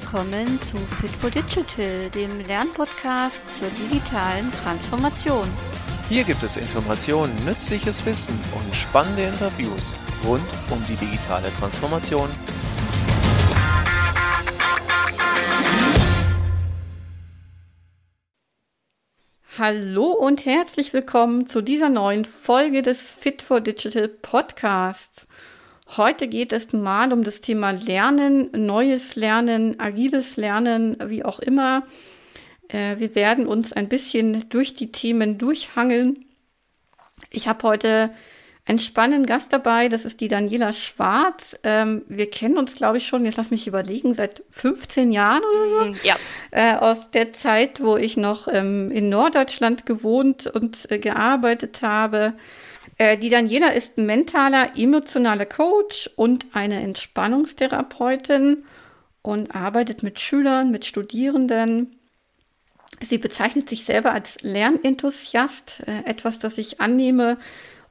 willkommen zu Fit for Digital, dem Lernpodcast zur digitalen Transformation. Hier gibt es Informationen, nützliches Wissen und spannende Interviews rund um die digitale Transformation. Hallo und herzlich willkommen zu dieser neuen Folge des Fit for Digital Podcasts. Heute geht es mal um das Thema Lernen, neues Lernen, agiles Lernen, wie auch immer. Äh, wir werden uns ein bisschen durch die Themen durchhangeln. Ich habe heute einen spannenden Gast dabei, das ist die Daniela Schwarz. Ähm, wir kennen uns, glaube ich, schon, jetzt lass mich überlegen, seit 15 Jahren oder so. Mhm, ja. Äh, aus der Zeit, wo ich noch ähm, in Norddeutschland gewohnt und äh, gearbeitet habe. Äh, die Daniela ist mentaler, emotionaler Coach und eine Entspannungstherapeutin und arbeitet mit Schülern, mit Studierenden. Sie bezeichnet sich selber als Lernenthusiast, äh, etwas, das ich annehme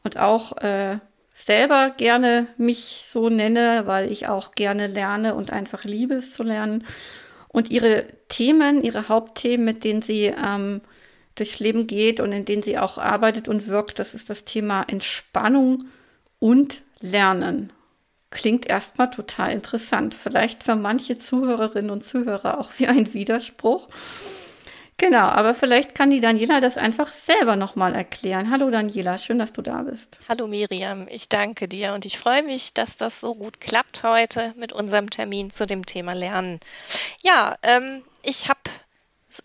und auch äh, selber gerne mich so nenne, weil ich auch gerne lerne und einfach liebe es zu lernen. Und ihre Themen, ihre Hauptthemen, mit denen sie ähm, durchs Leben geht und in denen sie auch arbeitet und wirkt, das ist das Thema Entspannung und Lernen. Klingt erstmal total interessant. Vielleicht für manche Zuhörerinnen und Zuhörer auch wie ein Widerspruch. Genau, aber vielleicht kann die Daniela das einfach selber nochmal erklären. Hallo Daniela, schön, dass du da bist. Hallo Miriam, ich danke dir und ich freue mich, dass das so gut klappt heute mit unserem Termin zu dem Thema Lernen. Ja, ähm, ich habe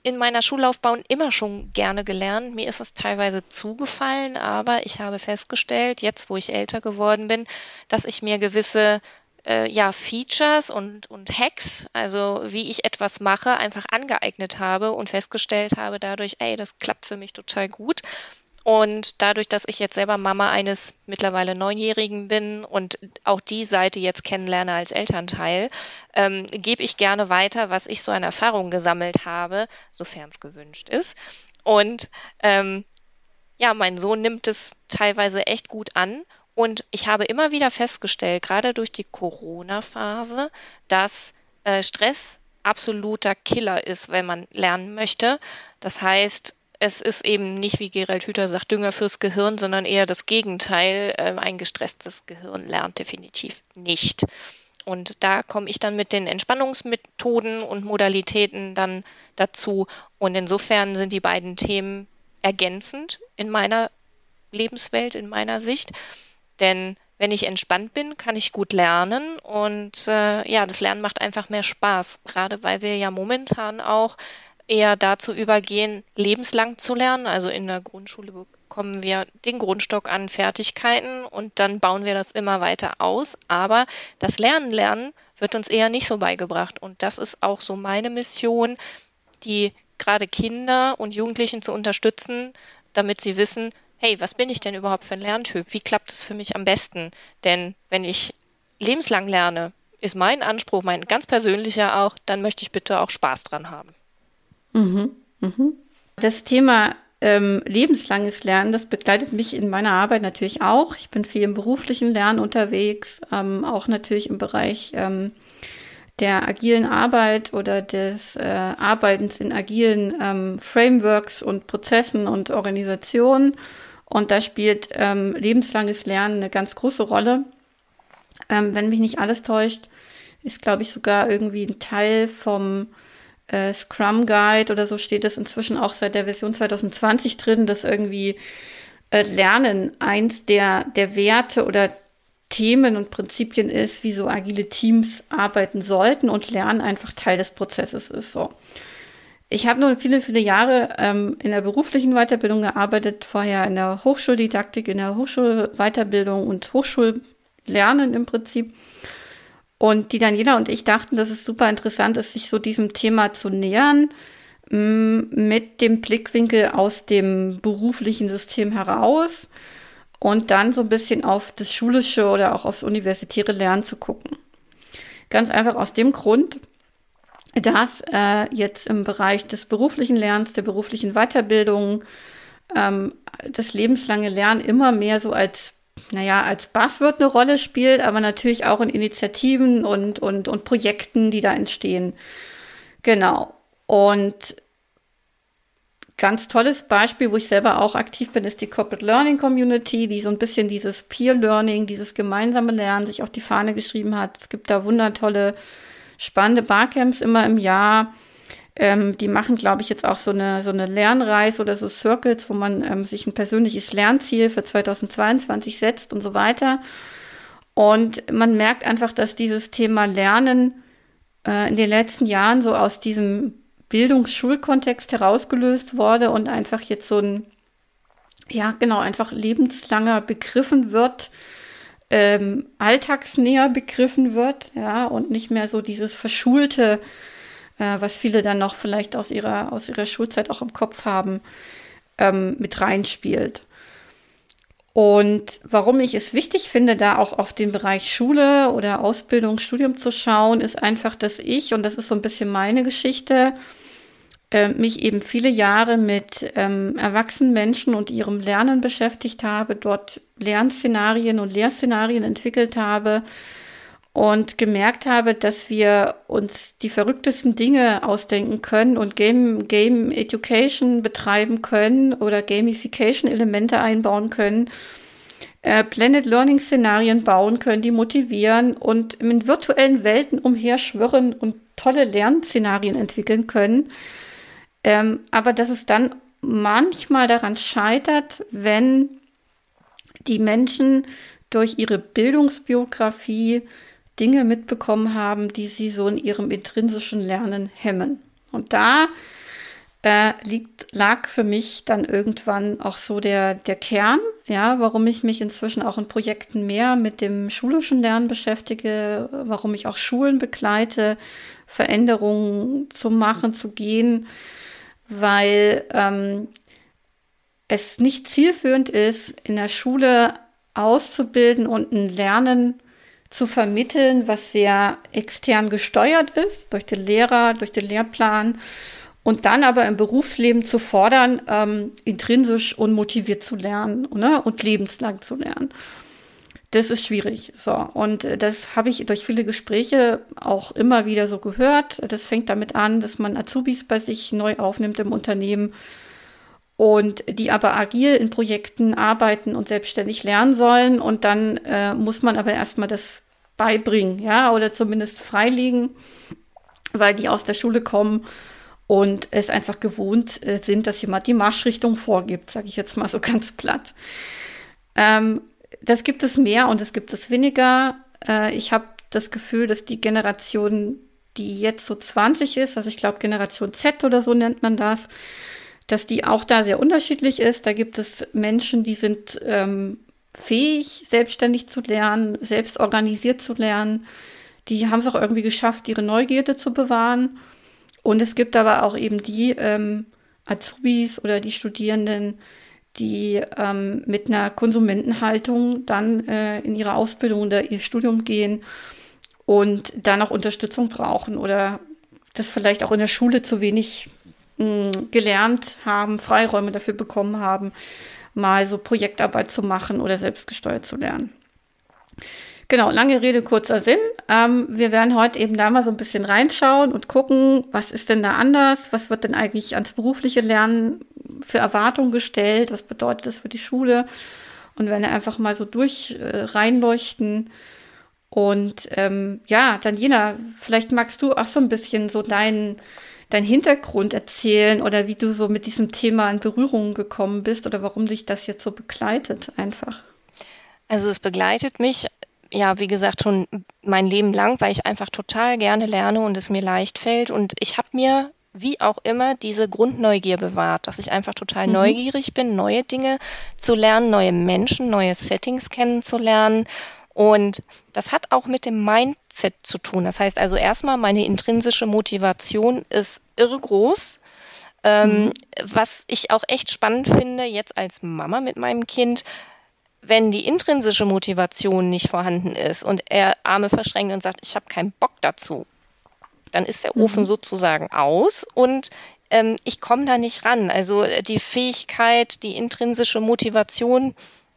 in meiner Schullaufbahn immer schon gerne gelernt. Mir ist es teilweise zugefallen, aber ich habe festgestellt, jetzt wo ich älter geworden bin, dass ich mir gewisse äh, ja, Features und, und Hacks, also wie ich etwas mache, einfach angeeignet habe und festgestellt habe dadurch, ey, das klappt für mich total gut. Und dadurch, dass ich jetzt selber Mama eines mittlerweile Neunjährigen bin und auch die Seite jetzt kennenlerne als Elternteil, ähm, gebe ich gerne weiter, was ich so an Erfahrungen gesammelt habe, sofern es gewünscht ist. Und ähm, ja, mein Sohn nimmt es teilweise echt gut an. Und ich habe immer wieder festgestellt, gerade durch die Corona-Phase, dass äh, Stress absoluter Killer ist, wenn man lernen möchte. Das heißt, es ist eben nicht, wie Gerald Hüther sagt, Dünger fürs Gehirn, sondern eher das Gegenteil. Ähm, ein gestresstes Gehirn lernt definitiv nicht. Und da komme ich dann mit den Entspannungsmethoden und Modalitäten dann dazu. Und insofern sind die beiden Themen ergänzend in meiner Lebenswelt, in meiner Sicht. Denn wenn ich entspannt bin, kann ich gut lernen und äh, ja, das Lernen macht einfach mehr Spaß, gerade weil wir ja momentan auch eher dazu übergehen, lebenslang zu lernen. Also in der Grundschule bekommen wir den Grundstock an Fertigkeiten und dann bauen wir das immer weiter aus. Aber das Lernen lernen wird uns eher nicht so beigebracht. Und das ist auch so meine Mission, die gerade Kinder und Jugendlichen zu unterstützen, damit sie wissen, hey, was bin ich denn überhaupt für ein Lerntyp? Wie klappt es für mich am besten? Denn wenn ich lebenslang lerne, ist mein Anspruch, mein ganz persönlicher auch, dann möchte ich bitte auch Spaß dran haben. Mhm, mhm. Das Thema ähm, lebenslanges Lernen, das begleitet mich in meiner Arbeit natürlich auch. Ich bin viel im beruflichen Lernen unterwegs, ähm, auch natürlich im Bereich ähm, der agilen Arbeit oder des äh, Arbeitens in agilen ähm, Frameworks und Prozessen und Organisationen. Und da spielt ähm, lebenslanges Lernen eine ganz große Rolle. Ähm, wenn mich nicht alles täuscht, ist, glaube ich, sogar irgendwie ein Teil vom äh, Scrum Guide oder so steht es inzwischen auch seit der Version 2020 drin, dass irgendwie äh, Lernen eins der, der Werte oder Themen und Prinzipien ist, wie so agile Teams arbeiten sollten und Lernen einfach Teil des Prozesses ist. So. Ich habe nun viele, viele Jahre ähm, in der beruflichen Weiterbildung gearbeitet, vorher in der Hochschuldidaktik, in der Hochschulweiterbildung und Hochschullernen im Prinzip. Und die Daniela und ich dachten, dass es super interessant ist, sich so diesem Thema zu nähern, mm, mit dem Blickwinkel aus dem beruflichen System heraus und dann so ein bisschen auf das schulische oder auch aufs universitäre Lernen zu gucken. Ganz einfach aus dem Grund, dass äh, jetzt im Bereich des beruflichen Lernens, der beruflichen Weiterbildung, ähm, das lebenslange Lernen immer mehr so als naja, als Buzzword eine Rolle spielt, aber natürlich auch in Initiativen und, und, und Projekten, die da entstehen. Genau. Und ganz tolles Beispiel, wo ich selber auch aktiv bin, ist die Corporate Learning Community, die so ein bisschen dieses Peer Learning, dieses gemeinsame Lernen sich auf die Fahne geschrieben hat. Es gibt da wundertolle, spannende Barcamps immer im Jahr. Ähm, die machen, glaube ich, jetzt auch so eine, so eine Lernreise oder so Circles, wo man ähm, sich ein persönliches Lernziel für 2022 setzt und so weiter. Und man merkt einfach, dass dieses Thema Lernen äh, in den letzten Jahren so aus diesem Bildungsschulkontext herausgelöst wurde und einfach jetzt so ein, ja, genau, einfach lebenslanger begriffen wird, ähm, alltagsnäher begriffen wird, ja, und nicht mehr so dieses verschulte, äh, was viele dann noch vielleicht aus ihrer, aus ihrer Schulzeit auch im Kopf haben, ähm, mit reinspielt. Und warum ich es wichtig finde, da auch auf den Bereich Schule oder Ausbildung, Studium zu schauen, ist einfach, dass ich, und das ist so ein bisschen meine Geschichte, äh, mich eben viele Jahre mit ähm, erwachsenen Menschen und ihrem Lernen beschäftigt habe, dort Lernszenarien und Lehrszenarien entwickelt habe und gemerkt habe, dass wir uns die verrücktesten Dinge ausdenken können und Game, Game Education betreiben können oder Gamification-Elemente einbauen können, äh, Planet Learning Szenarien bauen können, die motivieren und in virtuellen Welten umherschwirren und tolle Lernszenarien entwickeln können. Ähm, aber dass es dann manchmal daran scheitert, wenn die Menschen durch ihre Bildungsbiografie Dinge mitbekommen haben, die sie so in ihrem intrinsischen Lernen hemmen. Und da äh, liegt, lag für mich dann irgendwann auch so der, der Kern, ja, warum ich mich inzwischen auch in Projekten mehr mit dem schulischen Lernen beschäftige, warum ich auch Schulen begleite, Veränderungen zu machen, zu gehen weil ähm, es nicht zielführend ist, in der Schule auszubilden und ein Lernen zu vermitteln, was sehr extern gesteuert ist, durch den Lehrer, durch den Lehrplan, und dann aber im Berufsleben zu fordern, ähm, intrinsisch unmotiviert zu lernen ne, und lebenslang zu lernen. Das ist schwierig. So. Und äh, das habe ich durch viele Gespräche auch immer wieder so gehört. Das fängt damit an, dass man Azubis bei sich neu aufnimmt im Unternehmen und die aber agil in Projekten arbeiten und selbstständig lernen sollen. Und dann äh, muss man aber erstmal das beibringen, ja, oder zumindest freilegen, weil die aus der Schule kommen und es einfach gewohnt äh, sind, dass jemand die Marschrichtung vorgibt, sage ich jetzt mal so ganz platt. Ähm, das gibt es mehr und es gibt es weniger. Äh, ich habe das Gefühl, dass die Generation, die jetzt so 20 ist, also ich glaube Generation Z oder so nennt man das, dass die auch da sehr unterschiedlich ist. Da gibt es Menschen, die sind ähm, fähig, selbstständig zu lernen, selbst organisiert zu lernen. Die haben es auch irgendwie geschafft, ihre Neugierde zu bewahren. Und es gibt aber auch eben die ähm, Azubis oder die Studierenden, die ähm, mit einer Konsumentenhaltung dann äh, in ihre Ausbildung oder ihr Studium gehen und dann auch Unterstützung brauchen oder das vielleicht auch in der Schule zu wenig mh, hm, gelernt haben, Freiräume dafür bekommen haben, mal so Projektarbeit zu machen oder selbstgesteuert zu lernen. Genau, lange Rede, kurzer Sinn. Ähm, wir werden heute eben da mal so ein bisschen reinschauen und gucken, was ist denn da anders? Was wird denn eigentlich ans berufliche Lernen für Erwartungen gestellt? Was bedeutet das für die Schule? Und wir einfach mal so durch äh, reinleuchten. Und ähm, ja, Daniela, vielleicht magst du auch so ein bisschen so deinen dein Hintergrund erzählen oder wie du so mit diesem Thema in Berührung gekommen bist oder warum dich das jetzt so begleitet einfach. Also es begleitet mich ja, wie gesagt, schon mein Leben lang, weil ich einfach total gerne lerne und es mir leicht fällt. Und ich habe mir, wie auch immer, diese Grundneugier bewahrt, dass ich einfach total mhm. neugierig bin, neue Dinge zu lernen, neue Menschen, neue Settings kennenzulernen. Und das hat auch mit dem Mindset zu tun. Das heißt also erstmal, meine intrinsische Motivation ist irre groß. Ähm, mhm. Was ich auch echt spannend finde, jetzt als Mama mit meinem Kind, wenn die intrinsische Motivation nicht vorhanden ist und er Arme verschränkt und sagt, ich habe keinen Bock dazu, dann ist der Ofen mhm. sozusagen aus und ähm, ich komme da nicht ran. Also äh, die Fähigkeit, die intrinsische Motivation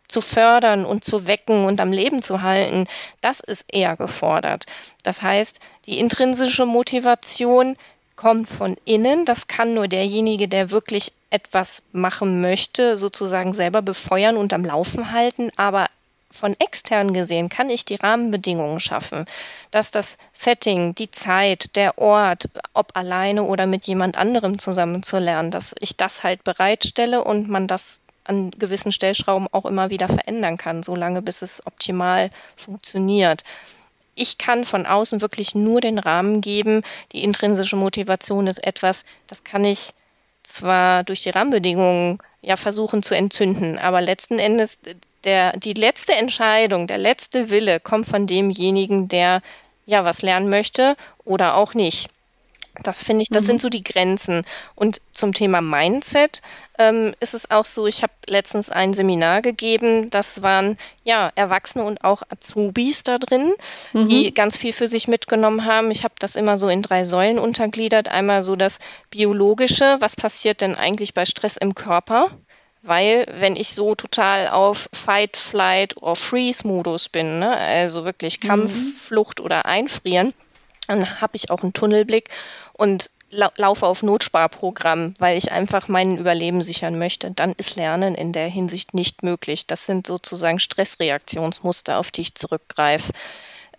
zu fördern und zu wecken und am Leben zu halten, das ist eher gefordert. Das heißt, die intrinsische Motivation kommt von innen. Das kann nur derjenige, der wirklich etwas machen möchte, sozusagen selber befeuern und am Laufen halten. Aber von extern gesehen kann ich die Rahmenbedingungen schaffen, dass das Setting, die Zeit, der Ort, ob alleine oder mit jemand anderem zusammen zu lernen, dass ich das halt bereitstelle und man das an gewissen Stellschrauben auch immer wieder verändern kann, solange bis es optimal funktioniert. Ich kann von außen wirklich nur den Rahmen geben. Die intrinsische Motivation ist etwas, das kann ich zwar durch die Rahmenbedingungen ja versuchen zu entzünden, aber letzten Endes der, die letzte Entscheidung, der letzte Wille kommt von demjenigen, der ja was lernen möchte oder auch nicht. Das finde ich, das mhm. sind so die Grenzen. Und zum Thema Mindset ähm, ist es auch so, ich habe letztens ein Seminar gegeben, das waren ja Erwachsene und auch Azubis da drin, mhm. die ganz viel für sich mitgenommen haben. Ich habe das immer so in drei Säulen untergliedert. Einmal so das Biologische, was passiert denn eigentlich bei Stress im Körper? Weil wenn ich so total auf Fight, Flight oder Freeze-Modus bin, ne, also wirklich Kampf, mhm. Flucht oder Einfrieren, dann habe ich auch einen Tunnelblick und lau laufe auf Notsparprogramm, weil ich einfach mein Überleben sichern möchte, dann ist Lernen in der Hinsicht nicht möglich. Das sind sozusagen Stressreaktionsmuster, auf die ich zurückgreife.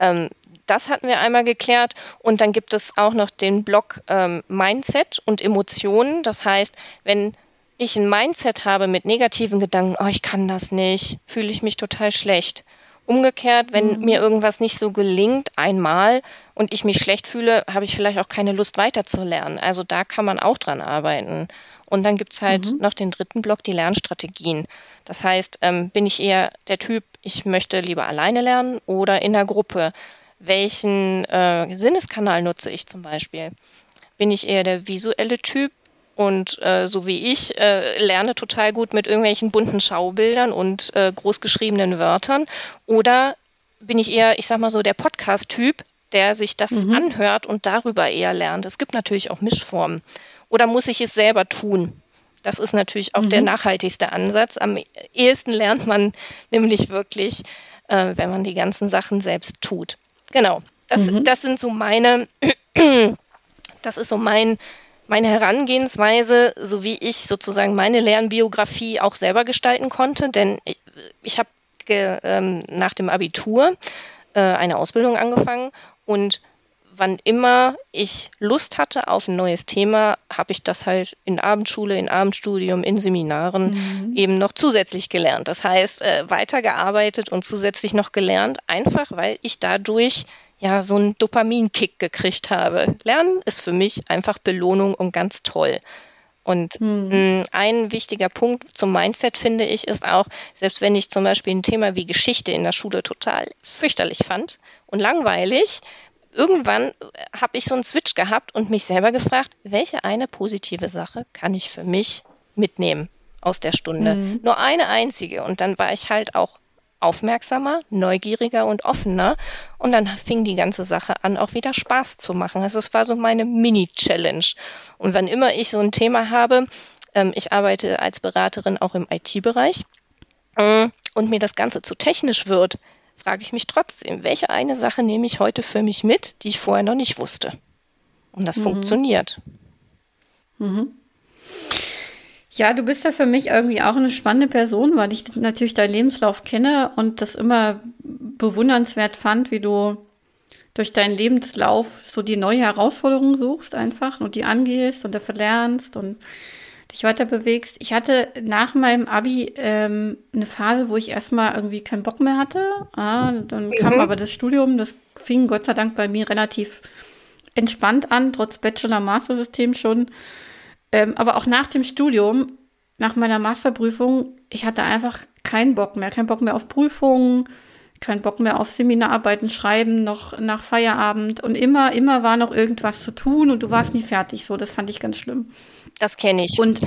Ähm, das hatten wir einmal geklärt. Und dann gibt es auch noch den Block ähm, Mindset und Emotionen. Das heißt, wenn ich ein Mindset habe mit negativen Gedanken, oh, ich kann das nicht, fühle ich mich total schlecht. Umgekehrt, wenn mhm. mir irgendwas nicht so gelingt einmal und ich mich schlecht fühle, habe ich vielleicht auch keine Lust weiterzulernen. Also da kann man auch dran arbeiten. Und dann gibt's halt mhm. noch den dritten Block, die Lernstrategien. Das heißt, ähm, bin ich eher der Typ, ich möchte lieber alleine lernen oder in der Gruppe? Welchen äh, Sinneskanal nutze ich zum Beispiel? Bin ich eher der visuelle Typ? Und äh, so wie ich äh, lerne total gut mit irgendwelchen bunten Schaubildern und äh, großgeschriebenen Wörtern. Oder bin ich eher, ich sag mal so, der Podcast-Typ, der sich das mhm. anhört und darüber eher lernt. Es gibt natürlich auch Mischformen. Oder muss ich es selber tun? Das ist natürlich auch mhm. der nachhaltigste Ansatz. Am ehesten lernt man nämlich wirklich, äh, wenn man die ganzen Sachen selbst tut. Genau. Das, mhm. das sind so meine, das ist so mein meine Herangehensweise, so wie ich sozusagen meine Lernbiografie auch selber gestalten konnte, denn ich, ich habe ähm, nach dem Abitur äh, eine Ausbildung angefangen und wann immer ich Lust hatte auf ein neues Thema, habe ich das halt in Abendschule, in Abendstudium, in Seminaren mhm. eben noch zusätzlich gelernt. Das heißt, äh, weitergearbeitet und zusätzlich noch gelernt, einfach weil ich dadurch ja so einen Dopaminkick gekriegt habe. Lernen ist für mich einfach Belohnung und ganz toll. Und hm. ein wichtiger Punkt zum Mindset finde ich ist auch, selbst wenn ich zum Beispiel ein Thema wie Geschichte in der Schule total fürchterlich fand und langweilig, irgendwann habe ich so einen Switch gehabt und mich selber gefragt, welche eine positive Sache kann ich für mich mitnehmen aus der Stunde? Hm. Nur eine einzige. Und dann war ich halt auch aufmerksamer, neugieriger und offener. Und dann fing die ganze Sache an, auch wieder Spaß zu machen. Also es war so meine Mini-Challenge. Und wann immer ich so ein Thema habe, ähm, ich arbeite als Beraterin auch im IT-Bereich, äh, und mir das Ganze zu technisch wird, frage ich mich trotzdem, welche eine Sache nehme ich heute für mich mit, die ich vorher noch nicht wusste. Und das mhm. funktioniert. Mhm. Ja, du bist ja für mich irgendwie auch eine spannende Person, weil ich natürlich deinen Lebenslauf kenne und das immer bewundernswert fand, wie du durch deinen Lebenslauf so die neue Herausforderung suchst einfach und die angehst und dafür lernst und dich weiter bewegst. Ich hatte nach meinem Abi ähm, eine Phase, wo ich erstmal irgendwie keinen Bock mehr hatte. Ah, dann kam mhm. aber das Studium, das fing Gott sei Dank bei mir relativ entspannt an, trotz Bachelor-Master-System schon. Ähm, aber auch nach dem Studium, nach meiner Masterprüfung, ich hatte einfach keinen Bock mehr. Keinen Bock mehr auf Prüfungen, keinen Bock mehr auf Seminararbeiten schreiben, noch nach Feierabend. Und immer, immer war noch irgendwas zu tun und du warst nie fertig. So, das fand ich ganz schlimm. Das kenne ich. Und,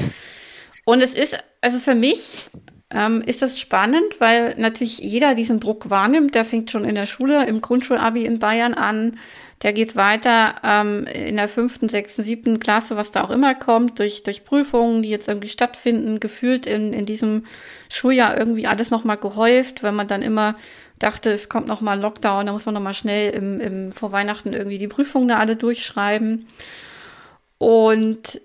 und es ist, also für mich ähm, ist das spannend, weil natürlich jeder diesen Druck wahrnimmt. Der fängt schon in der Schule, im Grundschulabi in Bayern an. Der geht weiter ähm, in der fünften, sechsten, siebten Klasse, was da auch immer kommt, durch, durch Prüfungen, die jetzt irgendwie stattfinden, gefühlt in, in diesem Schuljahr irgendwie alles nochmal gehäuft, wenn man dann immer dachte, es kommt nochmal ein Lockdown, da muss man nochmal schnell im, im, vor Weihnachten irgendwie die Prüfungen da alle durchschreiben. Und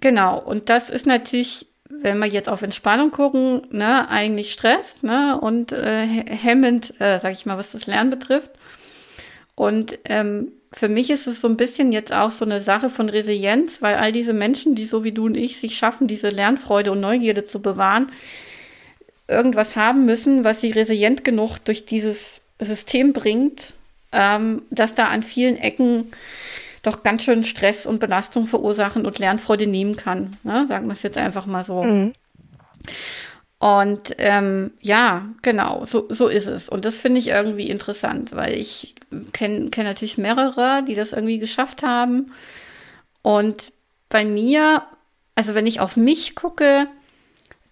genau, und das ist natürlich, wenn wir jetzt auf Entspannung gucken, ne, eigentlich Stress ne, und äh, hemmend, äh, sag ich mal, was das Lernen betrifft. Und ähm, für mich ist es so ein bisschen jetzt auch so eine Sache von Resilienz, weil all diese Menschen, die so wie du und ich sich schaffen, diese Lernfreude und Neugierde zu bewahren, irgendwas haben müssen, was sie resilient genug durch dieses System bringt, ähm, dass da an vielen Ecken doch ganz schön Stress und Belastung verursachen und Lernfreude nehmen kann. Ne? Sagen wir es jetzt einfach mal so. Mhm. Und ähm, ja, genau, so, so ist es. Und das finde ich irgendwie interessant, weil ich kenne kenn natürlich mehrere, die das irgendwie geschafft haben. Und bei mir, also wenn ich auf mich gucke,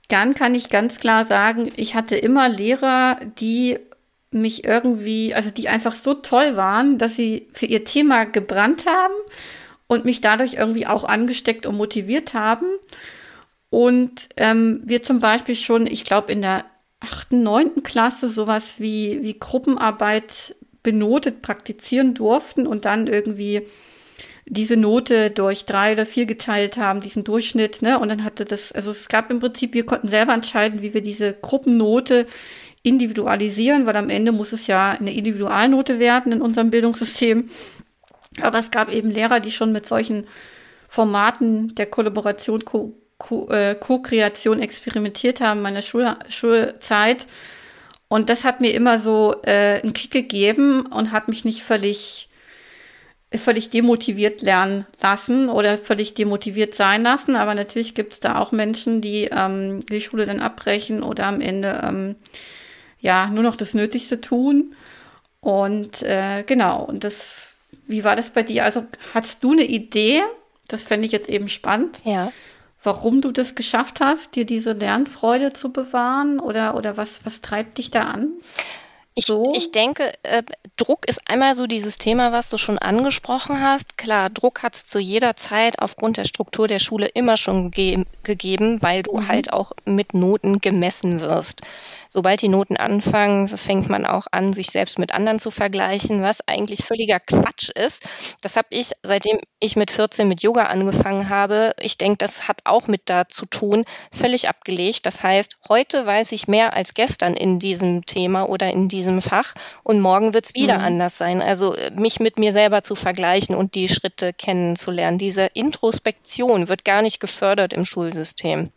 dann kann ich ganz klar sagen, ich hatte immer Lehrer, die mich irgendwie, also die einfach so toll waren, dass sie für ihr Thema gebrannt haben und mich dadurch irgendwie auch angesteckt und motiviert haben. Und ähm, wir zum Beispiel schon, ich glaube, in der achten, neunten Klasse sowas wie, wie Gruppenarbeit benotet praktizieren durften und dann irgendwie diese Note durch drei oder vier geteilt haben, diesen Durchschnitt, ne? Und dann hatte das, also es gab im Prinzip, wir konnten selber entscheiden, wie wir diese Gruppennote individualisieren, weil am Ende muss es ja eine Individualnote werden in unserem Bildungssystem. Aber es gab eben Lehrer, die schon mit solchen Formaten der Kollaboration, äh, Co-Kreation experimentiert haben in meiner Schul Schulzeit. Und das hat mir immer so äh, einen Kick gegeben und hat mich nicht völlig, völlig demotiviert lernen lassen oder völlig demotiviert sein lassen. Aber natürlich gibt es da auch Menschen, die ähm, die Schule dann abbrechen oder am Ende ähm, ja, nur noch das Nötigste tun. Und äh, genau, und das, wie war das bei dir? Also hast du eine Idee? Das fände ich jetzt eben spannend. Ja. Warum du das geschafft hast, dir diese Lernfreude zu bewahren? Oder, oder was, was treibt dich da an? Ich, so. ich denke, äh, Druck ist einmal so dieses Thema, was du schon angesprochen hast. Klar, Druck hat es zu jeder Zeit aufgrund der Struktur der Schule immer schon ge gegeben, weil du mhm. halt auch mit Noten gemessen wirst sobald die Noten anfangen, fängt man auch an, sich selbst mit anderen zu vergleichen, was eigentlich völliger Quatsch ist. Das habe ich, seitdem ich mit 14 mit Yoga angefangen habe, ich denke, das hat auch mit da zu tun, völlig abgelegt. Das heißt, heute weiß ich mehr als gestern in diesem Thema oder in diesem Fach und morgen wird es wieder mhm. anders sein. Also äh, mich mit mir selber zu vergleichen und die Schritte kennenzulernen. Diese Introspektion wird gar nicht gefördert im Schulsystem.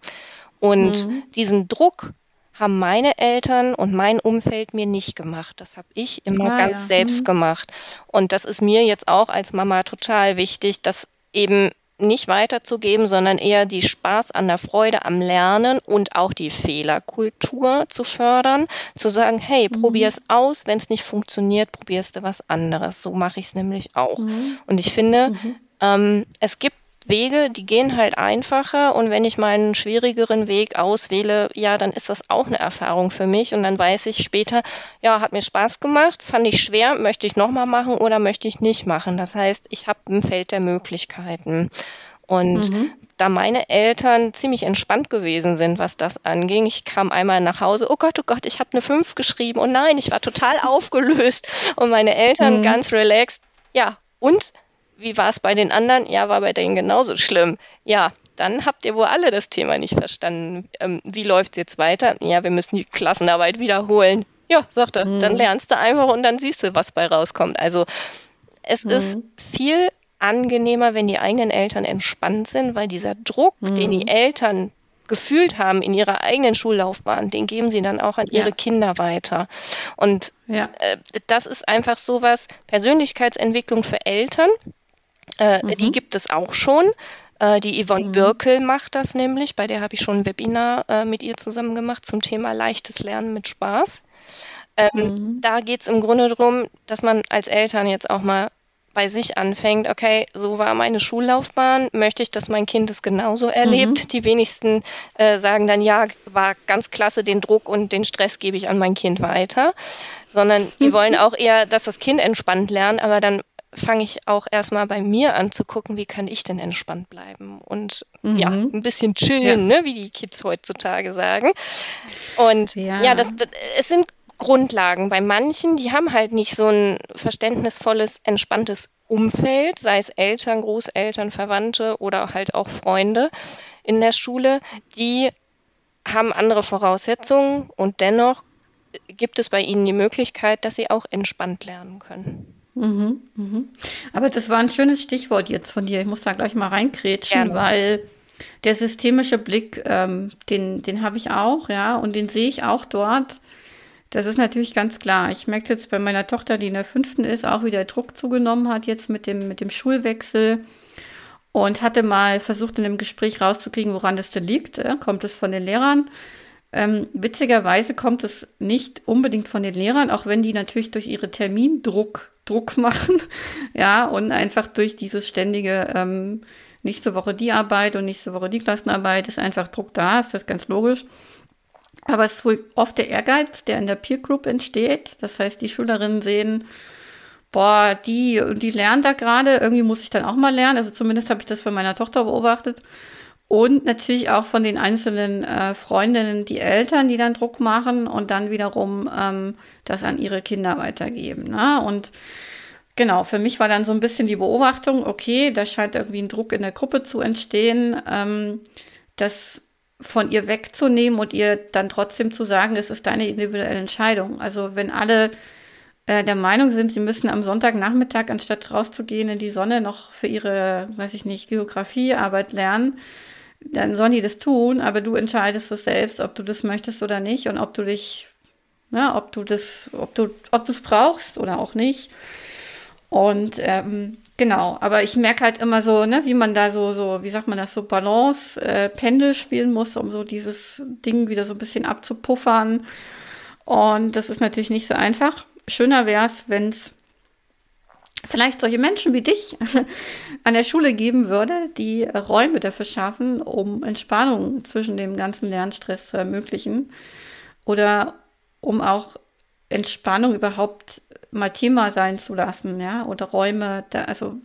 Und mhm. diesen Druck, haben meine Eltern und mein Umfeld mir nicht gemacht. Das habe ich immer ah, ganz ja. selbst mhm. gemacht. Und das ist mir jetzt auch als Mama total wichtig, das eben nicht weiterzugeben, sondern eher die Spaß an der Freude am Lernen und auch die Fehlerkultur zu fördern, zu sagen, hey, mhm. probier es aus, wenn es nicht funktioniert, probierst du was anderes. So mache ich es nämlich auch. Mhm. Und ich finde, mhm. ähm, es gibt Wege, die gehen halt einfacher und wenn ich meinen schwierigeren Weg auswähle, ja, dann ist das auch eine Erfahrung für mich und dann weiß ich später, ja, hat mir Spaß gemacht, fand ich schwer, möchte ich nochmal machen oder möchte ich nicht machen. Das heißt, ich habe ein Feld der Möglichkeiten. Und mhm. da meine Eltern ziemlich entspannt gewesen sind, was das anging, ich kam einmal nach Hause, oh Gott, oh Gott, ich habe eine 5 geschrieben, oh nein, ich war total aufgelöst und meine Eltern mhm. ganz relaxed, ja, und wie war es bei den anderen? Ja, war bei denen genauso schlimm. Ja, dann habt ihr wohl alle das Thema nicht verstanden. Ähm, wie läuft es jetzt weiter? Ja, wir müssen die Klassenarbeit wiederholen. Ja, sagt er, mhm. dann lernst du einfach und dann siehst du, was bei rauskommt. Also es mhm. ist viel angenehmer, wenn die eigenen Eltern entspannt sind, weil dieser Druck, mhm. den die Eltern gefühlt haben in ihrer eigenen Schullaufbahn, den geben sie dann auch an ihre ja. Kinder weiter. Und ja. äh, das ist einfach sowas, Persönlichkeitsentwicklung für Eltern, äh, mhm. Die gibt es auch schon. Äh, die Yvonne mhm. Birkel macht das nämlich. Bei der habe ich schon ein Webinar äh, mit ihr zusammen gemacht zum Thema leichtes Lernen mit Spaß. Ähm, mhm. Da geht es im Grunde darum, dass man als Eltern jetzt auch mal bei sich anfängt, okay, so war meine Schullaufbahn, möchte ich, dass mein Kind es genauso erlebt. Mhm. Die wenigsten äh, sagen dann, ja, war ganz klasse, den Druck und den Stress gebe ich an mein Kind weiter, sondern die wollen auch eher, dass das Kind entspannt lernt, aber dann fange ich auch erstmal bei mir an zu gucken, wie kann ich denn entspannt bleiben und mhm. ja, ein bisschen chillen, ja. ne, wie die Kids heutzutage sagen. Und ja, ja das, das, es sind Grundlagen. Bei manchen, die haben halt nicht so ein verständnisvolles, entspanntes Umfeld, sei es Eltern, Großeltern, Verwandte oder halt auch Freunde in der Schule, die haben andere Voraussetzungen und dennoch gibt es bei ihnen die Möglichkeit, dass sie auch entspannt lernen können. Mhm, mhm. Aber das war ein schönes Stichwort jetzt von dir. Ich muss da gleich mal reinkrätschen, weil der systemische Blick, ähm, den, den habe ich auch, ja, und den sehe ich auch dort. Das ist natürlich ganz klar. Ich merke jetzt bei meiner Tochter, die in der fünften ist, auch wie der Druck zugenommen hat jetzt mit dem, mit dem Schulwechsel. Und hatte mal versucht, in dem Gespräch rauszukriegen, woran das denn liegt. Ja? Kommt es von den Lehrern? Ähm, witzigerweise kommt es nicht unbedingt von den Lehrern, auch wenn die natürlich durch ihre Termindruck Druck machen. ja, und einfach durch dieses ständige ähm, nächste Woche die Arbeit und nächste Woche die Klassenarbeit ist einfach Druck da, ist das ganz logisch. Aber es ist wohl oft der Ehrgeiz, der in der Peer Group entsteht. Das heißt, die Schülerinnen sehen, boah, die, die lernen da gerade, irgendwie muss ich dann auch mal lernen. Also zumindest habe ich das bei meiner Tochter beobachtet. Und natürlich auch von den einzelnen äh, Freundinnen, die Eltern, die dann Druck machen und dann wiederum ähm, das an ihre Kinder weitergeben. Ne? Und genau, für mich war dann so ein bisschen die Beobachtung, okay, da scheint irgendwie ein Druck in der Gruppe zu entstehen, ähm, das von ihr wegzunehmen und ihr dann trotzdem zu sagen, es ist deine individuelle Entscheidung. Also wenn alle äh, der Meinung sind, sie müssen am Sonntagnachmittag, anstatt rauszugehen in die Sonne, noch für ihre, weiß ich nicht, Geografiearbeit lernen, dann sollen die das tun, aber du entscheidest es selbst, ob du das möchtest oder nicht und ob du dich, ja, ob du das, ob du, ob du es brauchst oder auch nicht. Und ähm, genau, aber ich merke halt immer so, ne, wie man da so, so, wie sagt man das, so Balance, äh, Pendel spielen muss, um so dieses Ding wieder so ein bisschen abzupuffern. Und das ist natürlich nicht so einfach. Schöner wäre es, wenn es vielleicht solche Menschen wie dich an der Schule geben würde, die Räume dafür schaffen, um Entspannung zwischen dem ganzen Lernstress zu ermöglichen oder um auch Entspannung überhaupt mal Thema sein zu lassen, ja, oder Räume, da, also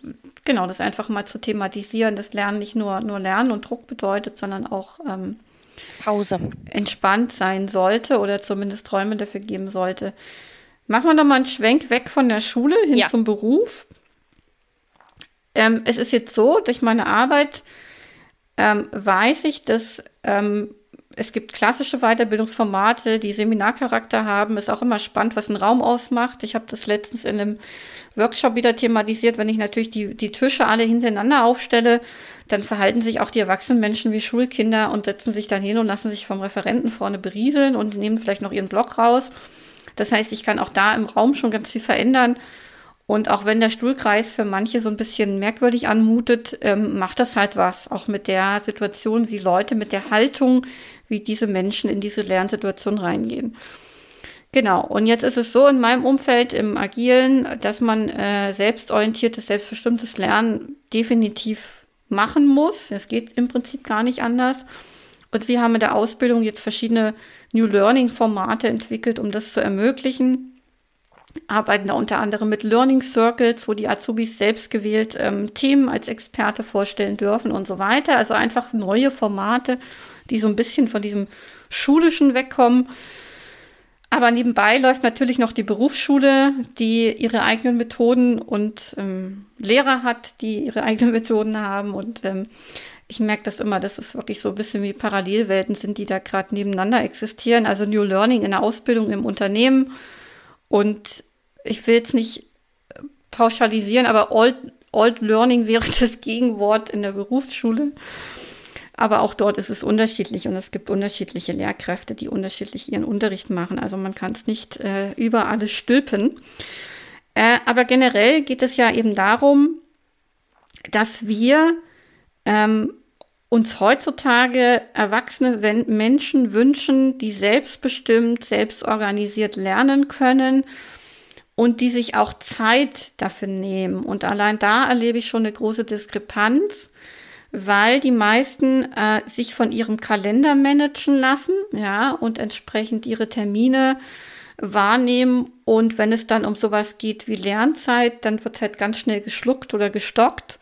genau, das einfach mal zu thematisieren, dass Lernen nicht nur, nur Lernen und Druck bedeutet, sondern auch ähm, Pause. Entspannt sein sollte oder zumindest Räume dafür geben sollte. Machen wir noch mal einen Schwenk weg von der Schule hin ja. zum Beruf. Ähm, es ist jetzt so, durch meine Arbeit ähm, weiß ich, dass ähm, es gibt klassische Weiterbildungsformate, die Seminarcharakter haben. Ist auch immer spannend, was ein Raum ausmacht. Ich habe das letztens in einem Workshop wieder thematisiert. Wenn ich natürlich die, die Tische alle hintereinander aufstelle, dann verhalten sich auch die erwachsenen Menschen wie Schulkinder und setzen sich dann hin und lassen sich vom Referenten vorne berieseln und nehmen vielleicht noch ihren Block raus. Das heißt, ich kann auch da im Raum schon ganz viel verändern. Und auch wenn der Stuhlkreis für manche so ein bisschen merkwürdig anmutet, ähm, macht das halt was. Auch mit der Situation, wie Leute, mit der Haltung, wie diese Menschen in diese Lernsituation reingehen. Genau. Und jetzt ist es so in meinem Umfeld im Agilen, dass man äh, selbstorientiertes, selbstbestimmtes Lernen definitiv machen muss. Es geht im Prinzip gar nicht anders. Und wir haben in der Ausbildung jetzt verschiedene New Learning-Formate entwickelt, um das zu ermöglichen. Arbeiten da unter anderem mit Learning Circles, wo die Azubis selbst gewählt ähm, Themen als Experte vorstellen dürfen und so weiter. Also einfach neue Formate, die so ein bisschen von diesem Schulischen wegkommen. Aber nebenbei läuft natürlich noch die Berufsschule, die ihre eigenen Methoden und ähm, Lehrer hat, die ihre eigenen Methoden haben. Und ähm, ich merke das immer, dass es wirklich so ein bisschen wie Parallelwelten sind, die da gerade nebeneinander existieren. Also New Learning in der Ausbildung im Unternehmen. Und ich will jetzt nicht pauschalisieren, aber Old, Old Learning wäre das Gegenwort in der Berufsschule. Aber auch dort ist es unterschiedlich und es gibt unterschiedliche Lehrkräfte, die unterschiedlich ihren Unterricht machen. Also man kann es nicht äh, über alles stülpen. Äh, aber generell geht es ja eben darum, dass wir ähm, uns heutzutage erwachsene Menschen wünschen, die selbstbestimmt, selbstorganisiert lernen können und die sich auch Zeit dafür nehmen. Und allein da erlebe ich schon eine große Diskrepanz, weil die meisten äh, sich von ihrem Kalender managen lassen, ja, und entsprechend ihre Termine wahrnehmen. Und wenn es dann um sowas geht wie Lernzeit, dann wird halt ganz schnell geschluckt oder gestockt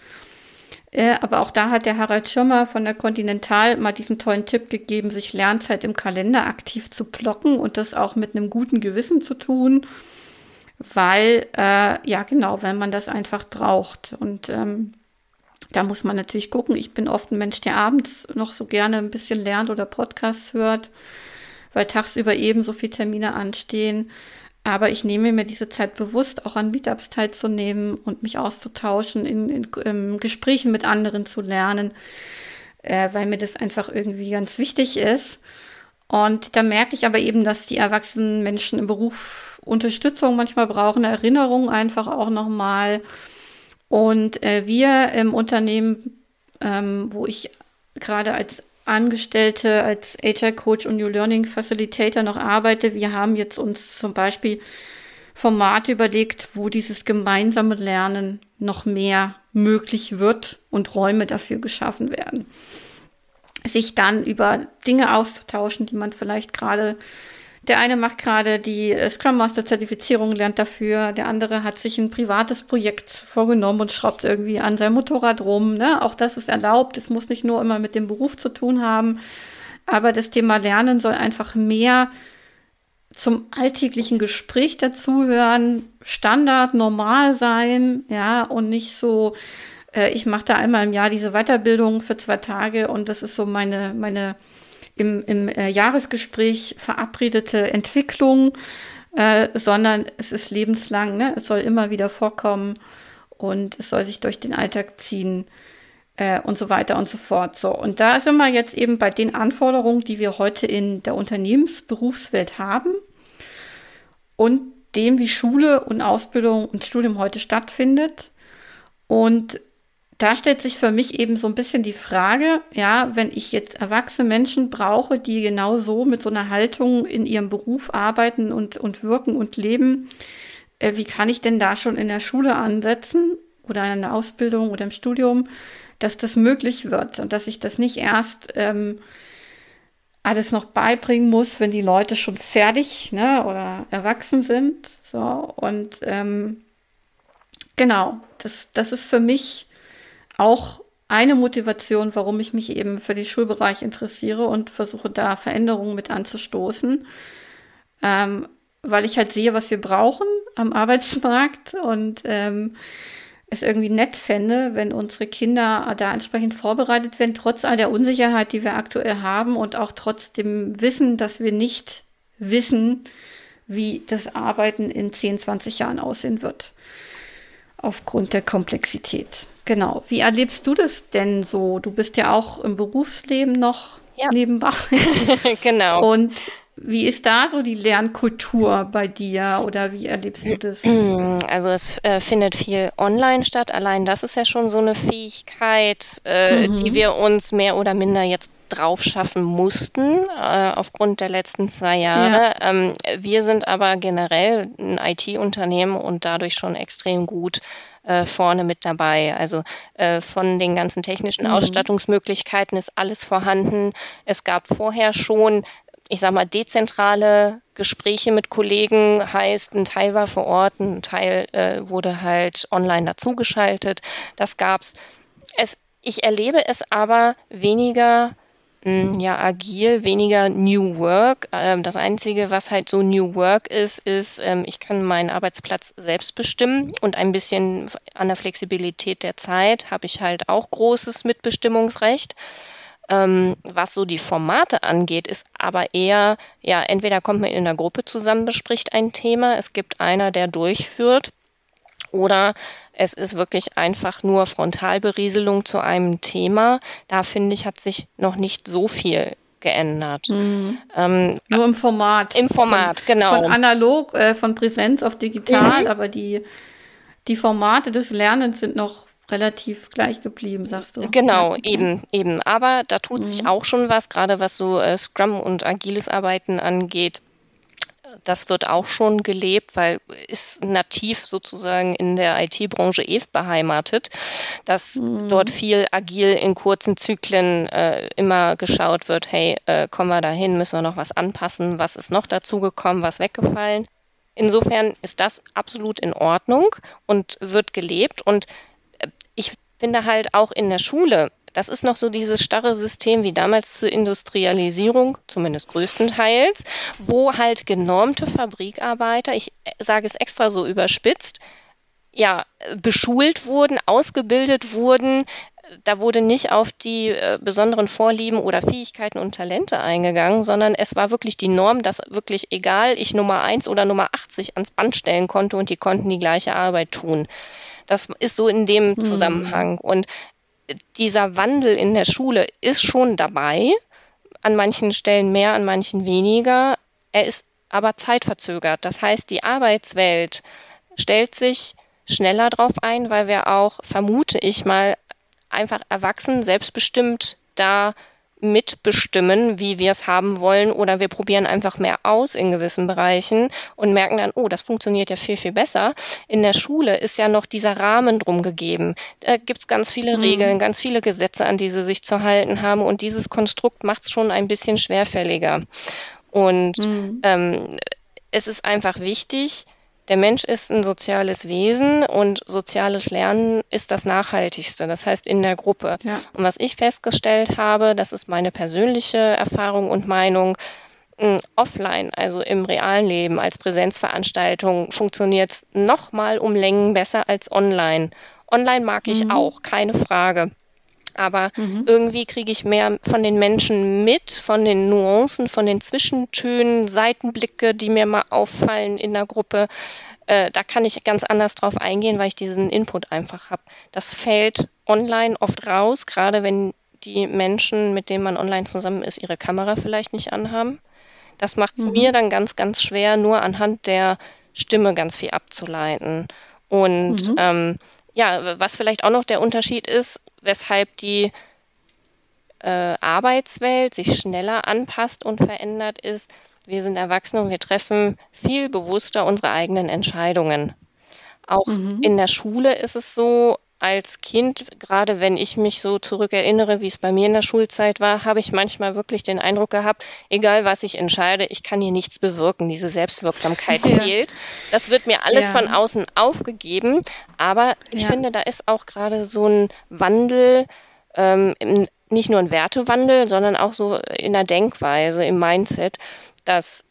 Äh, aber auch da hat der Harald Schirmer von der Continental mal diesen tollen Tipp gegeben, sich Lernzeit im Kalender aktiv zu blocken und das auch mit einem guten Gewissen zu tun, weil, äh, ja genau, wenn man das einfach braucht. Und ähm, da muss man natürlich gucken. Ich bin oft ein Mensch, der abends noch so gerne ein bisschen lernt oder Podcasts hört, weil tagsüber eben so viele Termine anstehen. Aber ich nehme mir diese Zeit bewusst, auch an Meetups teilzunehmen und mich auszutauschen, in, in, in Gesprächen mit anderen zu lernen, äh, weil mir das einfach irgendwie ganz wichtig ist. Und da merke ich aber eben, dass die erwachsenen Menschen im Beruf Unterstützung manchmal brauchen, Erinnerung einfach auch nochmal. Und äh, wir im Unternehmen, ähm, wo ich gerade als Angestellte als HR Coach und New Learning Facilitator noch arbeite. Wir haben jetzt uns zum Beispiel Formate überlegt, wo dieses gemeinsame Lernen noch mehr möglich wird und Räume dafür geschaffen werden. Sich dann über Dinge auszutauschen, die man vielleicht gerade der eine macht gerade die äh, Scrum Master Zertifizierung, lernt dafür. Der andere hat sich ein privates Projekt vorgenommen und schraubt irgendwie an seinem Motorrad rum. Ne? Auch das ist erlaubt. Es muss nicht nur immer mit dem Beruf zu tun haben. Aber das Thema Lernen soll einfach mehr zum alltäglichen Gespräch dazuhören, Standard, normal sein, ja, und nicht so, äh, ich mache da einmal im Jahr diese Weiterbildung für zwei Tage und das ist so meine, meine im, im äh, Jahresgespräch verabredete Entwicklung, äh, sondern es ist lebenslang. Ne? Es soll immer wieder vorkommen und es soll sich durch den Alltag ziehen äh, und so weiter und so fort. So, und da sind wir jetzt eben bei den Anforderungen, die wir heute in der Unternehmensberufswelt haben und dem, wie Schule und Ausbildung und Studium heute stattfindet. Und da stellt sich für mich eben so ein bisschen die Frage, ja, wenn ich jetzt erwachsene Menschen brauche, die genau so mit so einer Haltung in ihrem Beruf arbeiten und, und wirken und leben, äh, wie kann ich denn da schon in der Schule ansetzen oder in der Ausbildung oder im Studium, dass das möglich wird und dass ich das nicht erst ähm, alles noch beibringen muss, wenn die Leute schon fertig ne, oder erwachsen sind. So, und ähm, genau, das, das ist für mich auch eine Motivation, warum ich mich eben für den Schulbereich interessiere und versuche da Veränderungen mit anzustoßen, ähm, weil ich halt sehe, was wir brauchen am Arbeitsmarkt und ähm, es irgendwie nett fände, wenn unsere Kinder da entsprechend vorbereitet werden, trotz all der Unsicherheit, die wir aktuell haben und auch trotz dem Wissen, dass wir nicht wissen, wie das Arbeiten in 10, 20 Jahren aussehen wird, aufgrund der Komplexität. Genau. Wie erlebst du das denn so? Du bist ja auch im Berufsleben noch ja. nebenbei. genau. Und wie ist da so die Lernkultur bei dir oder wie erlebst du das? Also es äh, findet viel online statt. Allein das ist ja schon so eine Fähigkeit, äh, mhm. die wir uns mehr oder minder jetzt drauf schaffen mussten äh, aufgrund der letzten zwei Jahre. Ja. Ähm, wir sind aber generell ein IT-Unternehmen und dadurch schon extrem gut äh, vorne mit dabei. Also äh, von den ganzen technischen mhm. Ausstattungsmöglichkeiten ist alles vorhanden. Es gab vorher schon ich sag mal, dezentrale Gespräche mit Kollegen heißt, ein Teil war vor Ort, ein Teil äh, wurde halt online dazugeschaltet. Das gab's. Es, ich erlebe es aber weniger ja, agil, weniger New Work. Ähm, das Einzige, was halt so New Work ist, ist, ähm, ich kann meinen Arbeitsplatz selbst bestimmen und ein bisschen an der Flexibilität der Zeit habe ich halt auch großes Mitbestimmungsrecht. Ähm, was so die Formate angeht, ist aber eher, ja, entweder kommt man in einer Gruppe zusammen, bespricht ein Thema, es gibt einer, der durchführt, oder es ist wirklich einfach nur Frontalberieselung zu einem Thema. Da finde ich, hat sich noch nicht so viel geändert. Mhm. Ähm, Nur im Format. Im Format, von, genau. Von analog, äh, von Präsenz auf digital, mhm. aber die, die Formate des Lernens sind noch relativ gleich geblieben, sagst du. Genau, ja, eben, eben. Aber da tut mhm. sich auch schon was, gerade was so äh, Scrum und agiles Arbeiten angeht das wird auch schon gelebt, weil ist nativ sozusagen in der IT-Branche eh beheimatet, dass mhm. dort viel agil in kurzen Zyklen äh, immer geschaut wird, hey, äh, kommen wir dahin, müssen wir noch was anpassen, was ist noch dazugekommen, was weggefallen. Insofern ist das absolut in Ordnung und wird gelebt und äh, ich finde halt auch in der Schule, das ist noch so dieses starre System wie damals zur Industrialisierung, zumindest größtenteils, wo halt genormte Fabrikarbeiter, ich sage es extra so überspitzt, ja, beschult wurden, ausgebildet wurden. Da wurde nicht auf die äh, besonderen Vorlieben oder Fähigkeiten und Talente eingegangen, sondern es war wirklich die Norm, dass wirklich egal, ich Nummer 1 oder Nummer 80 ans Band stellen konnte und die konnten die gleiche Arbeit tun. Das ist so in dem hm. Zusammenhang. Und dieser Wandel in der Schule ist schon dabei, an manchen Stellen mehr, an manchen weniger. Er ist aber zeitverzögert. Das heißt, die Arbeitswelt stellt sich schneller drauf ein, weil wir auch, vermute ich mal, einfach erwachsen, selbstbestimmt da mitbestimmen, wie wir es haben wollen, oder wir probieren einfach mehr aus in gewissen Bereichen und merken dann, oh, das funktioniert ja viel, viel besser. In der Schule ist ja noch dieser Rahmen drum gegeben. Da gibt es ganz viele mhm. Regeln, ganz viele Gesetze, an die sie sich zu halten haben und dieses Konstrukt macht es schon ein bisschen schwerfälliger. Und mhm. ähm, es ist einfach wichtig, der Mensch ist ein soziales Wesen und soziales Lernen ist das Nachhaltigste, das heißt in der Gruppe. Ja. Und was ich festgestellt habe, das ist meine persönliche Erfahrung und Meinung, offline, also im realen Leben als Präsenzveranstaltung, funktioniert es nochmal um Längen besser als online. Online mag ich mhm. auch, keine Frage aber mhm. irgendwie kriege ich mehr von den Menschen mit, von den Nuancen, von den Zwischentönen, Seitenblicke, die mir mal auffallen in der Gruppe. Äh, da kann ich ganz anders drauf eingehen, weil ich diesen Input einfach habe. Das fällt online oft raus, gerade wenn die Menschen, mit denen man online zusammen ist, ihre Kamera vielleicht nicht anhaben. Das macht es mhm. mir dann ganz, ganz schwer, nur anhand der Stimme ganz viel abzuleiten. Und mhm. ähm, ja, was vielleicht auch noch der Unterschied ist, weshalb die äh, Arbeitswelt sich schneller anpasst und verändert, ist, wir sind Erwachsene und wir treffen viel bewusster unsere eigenen Entscheidungen. Auch mhm. in der Schule ist es so, als Kind, gerade wenn ich mich so zurückerinnere, wie es bei mir in der Schulzeit war, habe ich manchmal wirklich den Eindruck gehabt, egal was ich entscheide, ich kann hier nichts bewirken. Diese Selbstwirksamkeit ja. fehlt. Das wird mir alles ja. von außen aufgegeben. Aber ich ja. finde, da ist auch gerade so ein Wandel, ähm, nicht nur ein Wertewandel, sondern auch so in der Denkweise, im Mindset, dass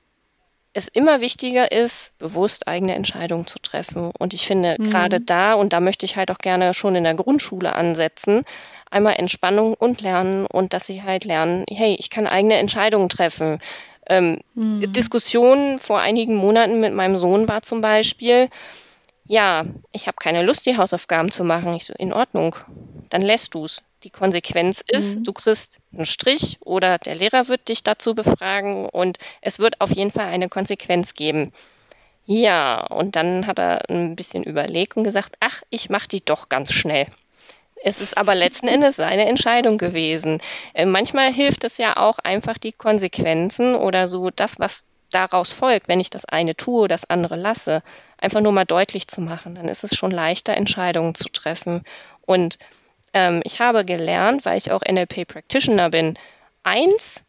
es immer wichtiger ist, bewusst eigene Entscheidungen zu treffen. Und ich finde mhm. gerade da, und da möchte ich halt auch gerne schon in der Grundschule ansetzen, einmal Entspannung und Lernen und dass sie halt lernen, hey, ich kann eigene Entscheidungen treffen. Ähm, mhm. Diskussion vor einigen Monaten mit meinem Sohn war zum Beispiel, ja, ich habe keine Lust, die Hausaufgaben zu machen. Ich so, in Ordnung, dann lässt du es. Die Konsequenz ist, mhm. du kriegst einen Strich oder der Lehrer wird dich dazu befragen und es wird auf jeden Fall eine Konsequenz geben. Ja, und dann hat er ein bisschen überlegt und gesagt, ach, ich mache die doch ganz schnell. Es ist aber letzten Endes seine Entscheidung gewesen. Äh, manchmal hilft es ja auch einfach die Konsequenzen oder so das, was daraus folgt, wenn ich das eine tue, das andere lasse, einfach nur mal deutlich zu machen. Dann ist es schon leichter, Entscheidungen zu treffen. Und ähm, ich habe gelernt, weil ich auch NLP Practitioner bin, eins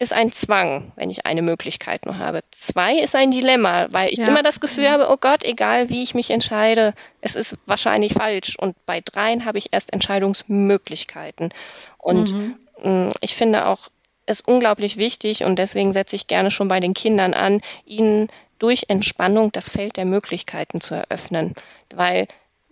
ist ein Zwang, wenn ich eine Möglichkeit nur habe. Zwei ist ein Dilemma, weil ich ja. immer das Gefühl habe, oh Gott, egal wie ich mich entscheide, es ist wahrscheinlich falsch. Und bei dreien habe ich erst Entscheidungsmöglichkeiten. Und mhm. Mm, ich finde auch es unglaublich wichtig und deswegen setze ich gerne schon bei den Kindern an, ihnen durch Entspannung das Feld der Möglichkeiten zu eröffnen. Weil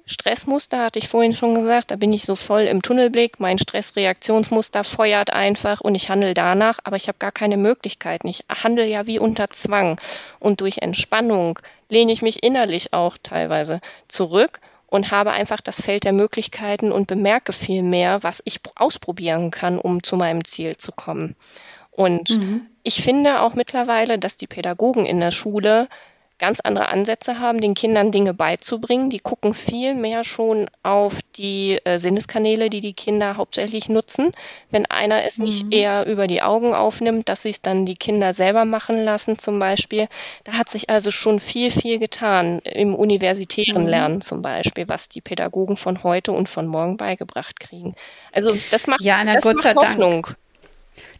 Stressmuster hatte ich vorhin schon gesagt, da bin ich so voll im Tunnelblick, mein Stressreaktionsmuster feuert einfach und ich handle danach, aber ich habe gar keine Möglichkeiten. Ich handle ja wie unter Zwang und durch Entspannung lehne ich mich innerlich auch teilweise zurück und habe einfach das Feld der Möglichkeiten und bemerke viel mehr, was ich ausprobieren kann, um zu meinem Ziel zu kommen. Und mhm. ich finde auch mittlerweile, dass die Pädagogen in der Schule ganz andere Ansätze haben, den Kindern Dinge beizubringen. Die gucken viel mehr schon auf die äh, Sinneskanäle, die die Kinder hauptsächlich nutzen. Wenn einer es mhm. nicht eher über die Augen aufnimmt, dass sie es dann die Kinder selber machen lassen zum Beispiel. Da hat sich also schon viel, viel getan im universitären mhm. Lernen zum Beispiel, was die Pädagogen von heute und von morgen beigebracht kriegen. Also das macht, ja, das macht Hoffnung. Dank.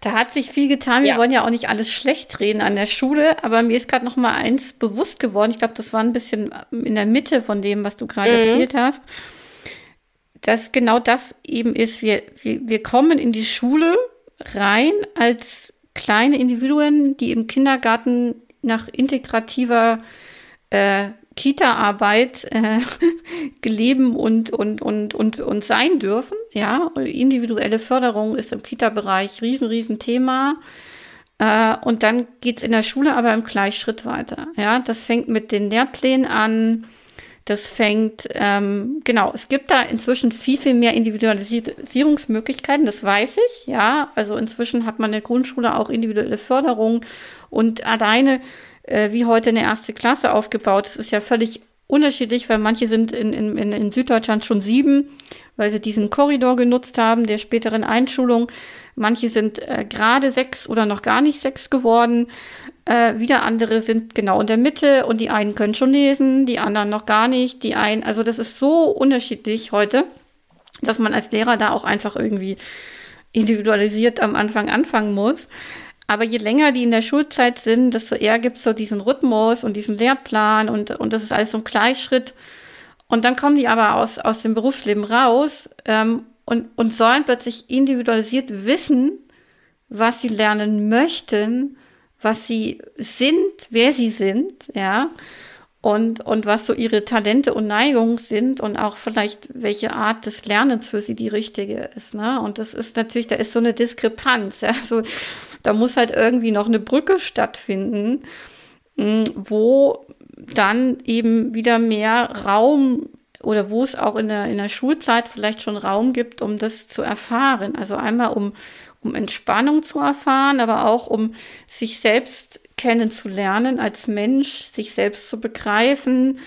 Da hat sich viel getan. Wir ja. wollen ja auch nicht alles schlecht reden an der Schule, aber mir ist gerade noch mal eins bewusst geworden. Ich glaube, das war ein bisschen in der Mitte von dem, was du gerade mhm. erzählt hast. dass genau das eben ist. Wir, wir, wir kommen in die Schule rein als kleine Individuen, die im Kindergarten nach integrativer äh, Kita-Arbeit äh, leben und, und, und, und, und sein dürfen. Ja, individuelle Förderung ist im Kita-Bereich riesen, riesen Thema. Äh, und dann geht es in der Schule aber im Gleichschritt weiter. Ja, das fängt mit den Lehrplänen an. Das fängt, ähm, genau, es gibt da inzwischen viel, viel mehr Individualisierungsmöglichkeiten, das weiß ich, ja. Also inzwischen hat man in der Grundschule auch individuelle Förderung und alleine äh, wie heute eine erste Klasse aufgebaut. Das ist ja völlig unterschiedlich, weil manche sind in, in, in Süddeutschland schon sieben, weil sie diesen Korridor genutzt haben, der späteren Einschulung. Manche sind äh, gerade sechs oder noch gar nicht sechs geworden. Äh, wieder andere sind genau in der Mitte und die einen können schon lesen, die anderen noch gar nicht. Die einen, also das ist so unterschiedlich heute, dass man als Lehrer da auch einfach irgendwie individualisiert am Anfang anfangen muss. Aber je länger die in der Schulzeit sind, desto eher gibt es so diesen Rhythmus und diesen Lehrplan und, und das ist alles so ein Gleichschritt. Und dann kommen die aber aus, aus dem Berufsleben raus ähm, und, und sollen plötzlich individualisiert wissen, was sie lernen möchten, was sie sind, wer sie sind, ja, und, und was so ihre Talente und Neigungen sind und auch vielleicht welche Art des Lernens für sie die richtige ist. Ne? Und das ist natürlich, da ist so eine Diskrepanz. Ja? So, da muss halt irgendwie noch eine Brücke stattfinden, hm, wo dann eben wieder mehr Raum oder wo es auch in der, in der Schulzeit vielleicht schon Raum gibt, um das zu erfahren. Also einmal um, um Entspannung zu erfahren, aber auch um sich selbst kennenzulernen als Mensch, sich selbst zu begreifen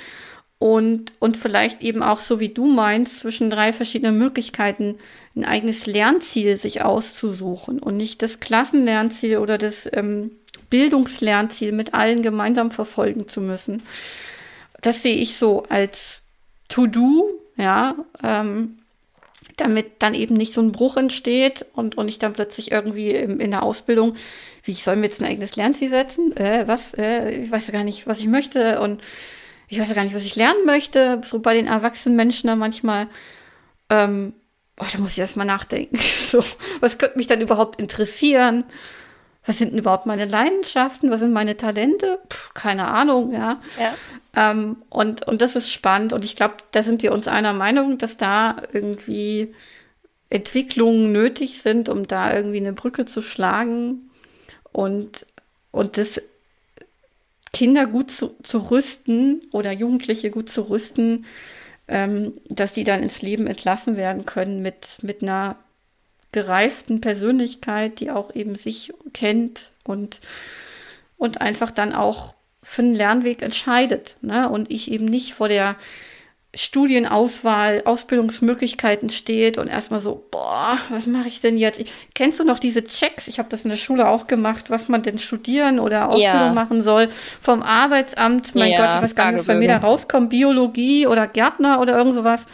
und, und vielleicht eben auch, so wie du meinst, zwischen drei verschiedenen Möglichkeiten ein eigenes Lernziel sich auszusuchen und nicht das Klassenlernziel oder das ähm, Bildungslernziel mit allen gemeinsam verfolgen zu müssen. Das sehe ich so als To-Do, ja, ähm, damit dann eben nicht so ein Bruch entsteht und, und ich dann plötzlich irgendwie in, in der Ausbildung, wie ich soll mir jetzt ein eigenes Lernziel setzen? Äh, was? Äh, ich weiß ja gar nicht, was ich möchte und ich weiß ja gar nicht, was ich lernen möchte. So bei den erwachsenen Menschen da manchmal, ähm, oh, da muss ich erst mal nachdenken. so, was könnte mich dann überhaupt interessieren? Was sind denn überhaupt meine Leidenschaften? Was sind meine Talente? Puh, keine Ahnung, ja. ja. Ähm, und, und das ist spannend. Und ich glaube, da sind wir uns einer Meinung, dass da irgendwie Entwicklungen nötig sind, um da irgendwie eine Brücke zu schlagen und, und das Kinder gut zu, zu rüsten oder Jugendliche gut zu rüsten, ähm, dass sie dann ins Leben entlassen werden können mit, mit einer gereiften Persönlichkeit, die auch eben sich kennt und, und einfach dann auch für einen Lernweg entscheidet. Ne? Und ich eben nicht vor der Studienauswahl, Ausbildungsmöglichkeiten steht und erstmal so, boah, was mache ich denn jetzt? Ich, kennst du noch diese Checks? Ich habe das in der Schule auch gemacht, was man denn studieren oder Ausbildung ja. machen soll vom Arbeitsamt. Mein ja, Gott, ich weiß gar nicht, was bei mir da rauskommt, Biologie oder Gärtner oder irgend sowas.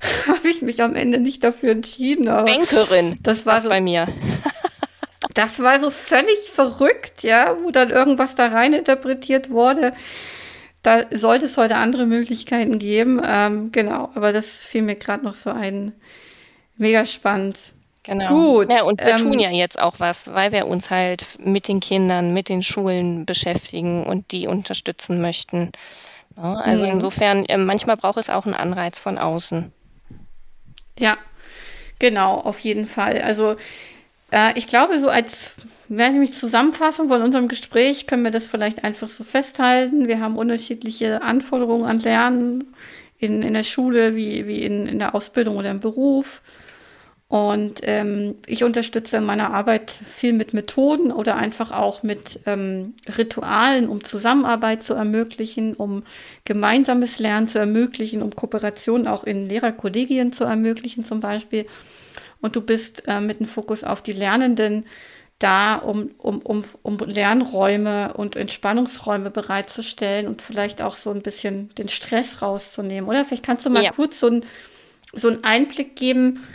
habe ich mich am Ende nicht dafür entschieden. Bankerin, das war so, bei mir. das war so völlig verrückt, ja, wo dann irgendwas da rein interpretiert wurde. Da sollte es heute andere Möglichkeiten geben. Ähm, genau, aber das fiel mir gerade noch so ein. Mega spannend. Genau. Gut. Ja, und wir ähm, tun ja jetzt auch was, weil wir uns halt mit den Kindern, mit den Schulen beschäftigen und die unterstützen möchten. Ja, also mhm. insofern, äh, manchmal braucht es auch einen Anreiz von außen. Ja, genau, auf jeden Fall. Also äh, ich glaube, so als wenn ich mich zusammenfassen von unserem Gespräch, können wir das vielleicht einfach so festhalten. Wir haben unterschiedliche Anforderungen an Lernen in, in der Schule, wie, wie in, in der Ausbildung oder im Beruf. Und ähm, ich unterstütze in meiner Arbeit viel mit Methoden oder einfach auch mit ähm, Ritualen, um Zusammenarbeit zu ermöglichen, um gemeinsames Lernen zu ermöglichen, um Kooperation auch in Lehrerkollegien zu ermöglichen zum Beispiel. Und du bist äh, mit dem Fokus auf die Lernenden da, um, um, um, um Lernräume und Entspannungsräume bereitzustellen und vielleicht auch so ein bisschen den Stress rauszunehmen. Oder vielleicht kannst du mal ja. kurz so, ein, so einen Einblick geben,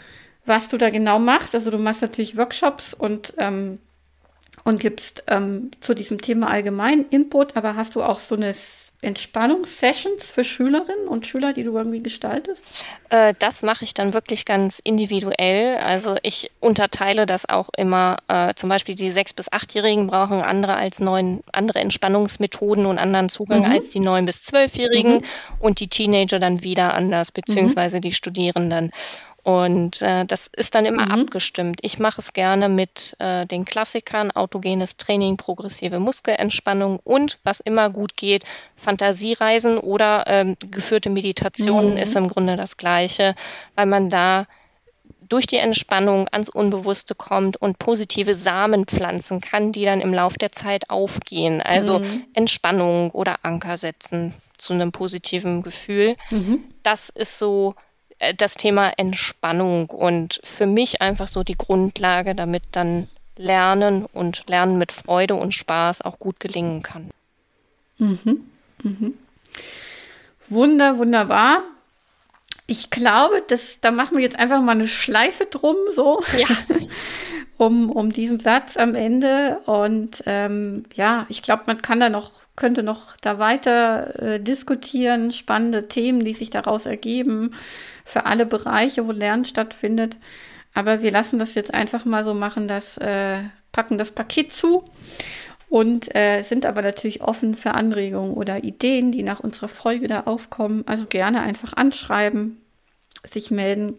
was du da genau machst. Also du machst natürlich Workshops und, ähm, und gibst ähm, zu diesem Thema allgemein Input, aber hast du auch so eine Entspannungssessions für Schülerinnen und Schüler, die du irgendwie gestaltest? Äh, das mache ich dann wirklich ganz individuell. Also ich unterteile das auch immer. Äh, zum Beispiel die sechs bis achtjährigen brauchen andere als neun andere Entspannungsmethoden und anderen Zugang mhm. als die neun bis zwölfjährigen mhm. und die Teenager dann wieder anders beziehungsweise mhm. die Studierenden. Und äh, das ist dann immer mhm. abgestimmt. Ich mache es gerne mit äh, den Klassikern, autogenes Training, progressive Muskelentspannung und, was immer gut geht, Fantasiereisen oder ähm, geführte Meditationen mhm. ist im Grunde das Gleiche, weil man da durch die Entspannung ans Unbewusste kommt und positive Samen pflanzen kann, die dann im Lauf der Zeit aufgehen. Also mhm. Entspannung oder Anker setzen zu einem positiven Gefühl. Mhm. Das ist so das Thema Entspannung und für mich einfach so die Grundlage, damit dann Lernen und Lernen mit Freude und Spaß auch gut gelingen kann. Mhm. Mhm. Wunder, wunderbar. Ich glaube, das, da machen wir jetzt einfach mal eine Schleife drum, so, ja. um, um diesen Satz am Ende. Und ähm, ja, ich glaube, man kann da noch, könnte noch da weiter äh, diskutieren, spannende Themen, die sich daraus ergeben für alle Bereiche, wo Lernen stattfindet. Aber wir lassen das jetzt einfach mal so machen, dass äh, packen das Paket zu und äh, sind aber natürlich offen für Anregungen oder Ideen, die nach unserer Folge da aufkommen. Also gerne einfach anschreiben, sich melden.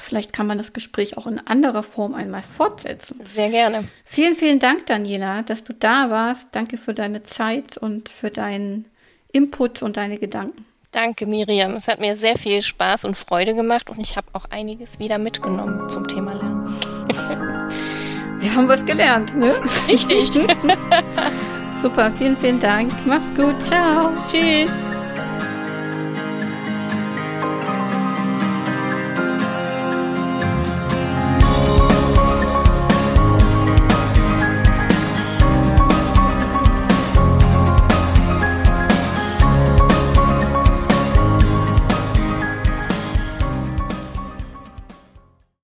Vielleicht kann man das Gespräch auch in anderer Form einmal fortsetzen. Sehr gerne. Vielen, vielen Dank, Daniela, dass du da warst. Danke für deine Zeit und für deinen Input und deine Gedanken. Danke, Miriam. Es hat mir sehr viel Spaß und Freude gemacht und ich habe auch einiges wieder mitgenommen zum Thema Lernen. Wir haben was gelernt, ne? Richtig. Super, vielen, vielen Dank. Mach's gut. Ciao. Tschüss.